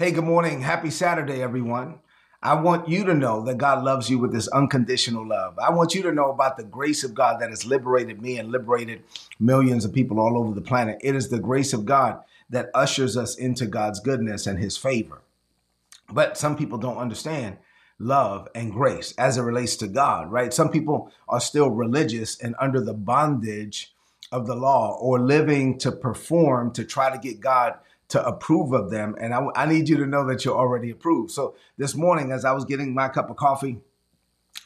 Hey, good morning. Happy Saturday, everyone. I want you to know that God loves you with this unconditional love. I want you to know about the grace of God that has liberated me and liberated millions of people all over the planet. It is the grace of God that ushers us into God's goodness and his favor. But some people don't understand love and grace as it relates to God, right? Some people are still religious and under the bondage of the law or living to perform to try to get God to approve of them. And I, I need you to know that you're already approved. So this morning, as I was getting my cup of coffee,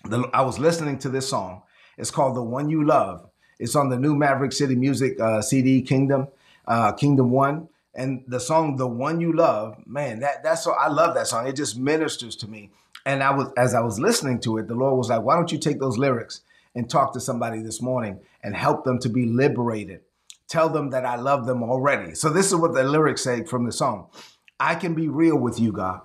the, I was listening to this song. It's called The One You Love. It's on the new Maverick City Music uh, CD, Kingdom, uh, Kingdom One. And the song "The One You Love," man, that that's so I love that song. It just ministers to me. And I was as I was listening to it, the Lord was like, "Why don't you take those lyrics and talk to somebody this morning and help them to be liberated tell them that I love them already. So this is what the lyrics say from the song. I can be real with you, God.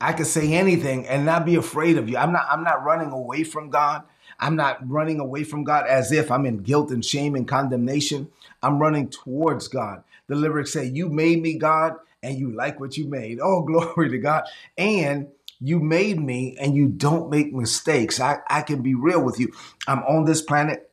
I can say anything and not be afraid of you. I'm not I'm not running away from God. I'm not running away from God as if I'm in guilt and shame and condemnation. I'm running towards God. The lyrics say, You made me, God, and you like what you made. Oh, glory to God. And you made me and you don't make mistakes. I, I can be real with you. I'm on this planet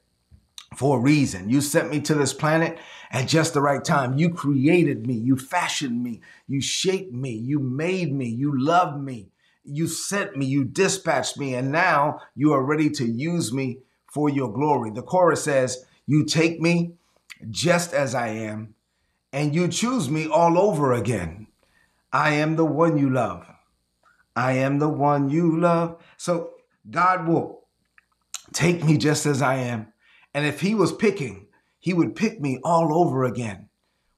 for a reason. You sent me to this planet at just the right time. You created me. You fashioned me. You shaped me. You made me. You loved me. You sent me. You dispatched me. And now you are ready to use me for your glory. The chorus says, You take me just as I am, and you choose me all over again. I am the one you love. I am the one you love. So God will take me just as I am and if he was picking, he would pick me all over again.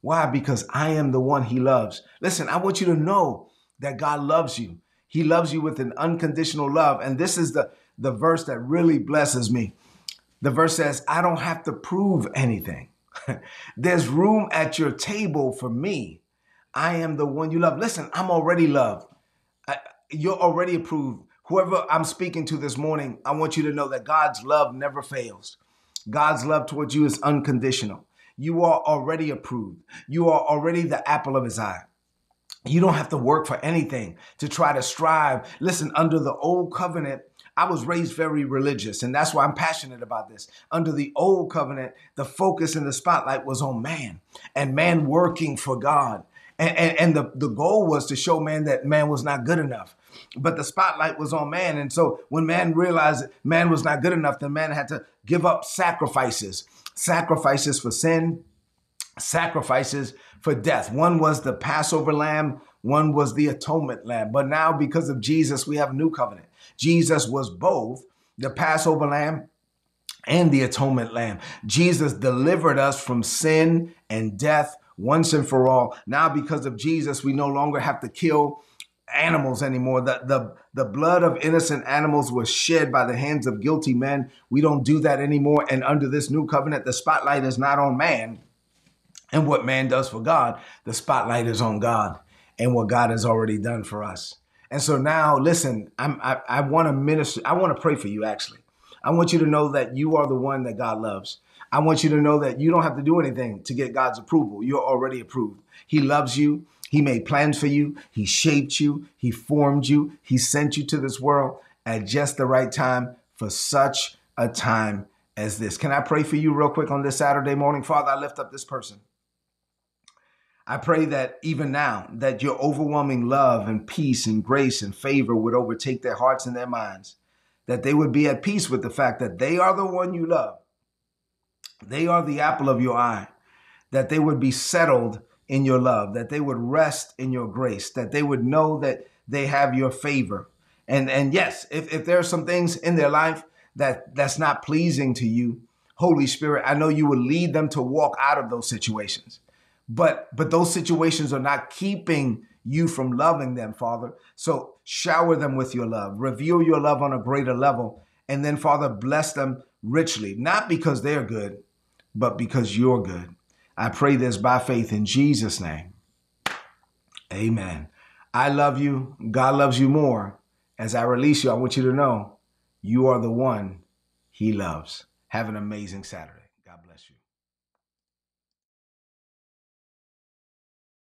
Why? Because I am the one he loves. Listen, I want you to know that God loves you. He loves you with an unconditional love. And this is the, the verse that really blesses me. The verse says, I don't have to prove anything. There's room at your table for me. I am the one you love. Listen, I'm already loved. I, you're already approved. Whoever I'm speaking to this morning, I want you to know that God's love never fails. God's love towards you is unconditional. You are already approved. You are already the apple of his eye. You don't have to work for anything to try to strive. Listen, under the old covenant, I was raised very religious, and that's why I'm passionate about this. Under the old covenant, the focus and the spotlight was on man and man working for God. And, and, and the, the goal was to show man that man was not good enough but the spotlight was on man. And so when man realized man was not good enough, then man had to give up sacrifices sacrifices for sin, sacrifices for death. One was the Passover lamb, one was the atonement lamb. But now, because of Jesus, we have a new covenant. Jesus was both the Passover lamb and the atonement lamb. Jesus delivered us from sin and death once and for all. Now, because of Jesus, we no longer have to kill animals anymore. The, the, the blood of innocent animals was shed by the hands of guilty men. We don't do that anymore. And under this new covenant, the spotlight is not on man and what man does for God. The spotlight is on God and what God has already done for us. And so now, listen, I'm, I, I want to minister. I want to pray for you, actually. I want you to know that you are the one that God loves. I want you to know that you don't have to do anything to get God's approval. You're already approved. He loves you. He made plans for you. He shaped you. He formed you. He sent you to this world at just the right time for such a time as this. Can I pray for you real quick on this Saturday morning? Father, I lift up this person. I pray that even now that your overwhelming love and peace and grace and favor would overtake their hearts and their minds, that they would be at peace with the fact that they are the one you love. They are the apple of your eye, that they would be settled in your love, that they would rest in your grace, that they would know that they have your favor. And and yes, if, if there are some things in their life that that's not pleasing to you, Holy Spirit, I know you will lead them to walk out of those situations. But but those situations are not keeping you from loving them, Father. So shower them with your love, reveal your love on a greater level, and then, Father, bless them richly, not because they're good, but because you're good. I pray this by faith in Jesus' name. Amen. I love you. God loves you more. As I release you, I want you to know you are the one he loves. Have an amazing Saturday.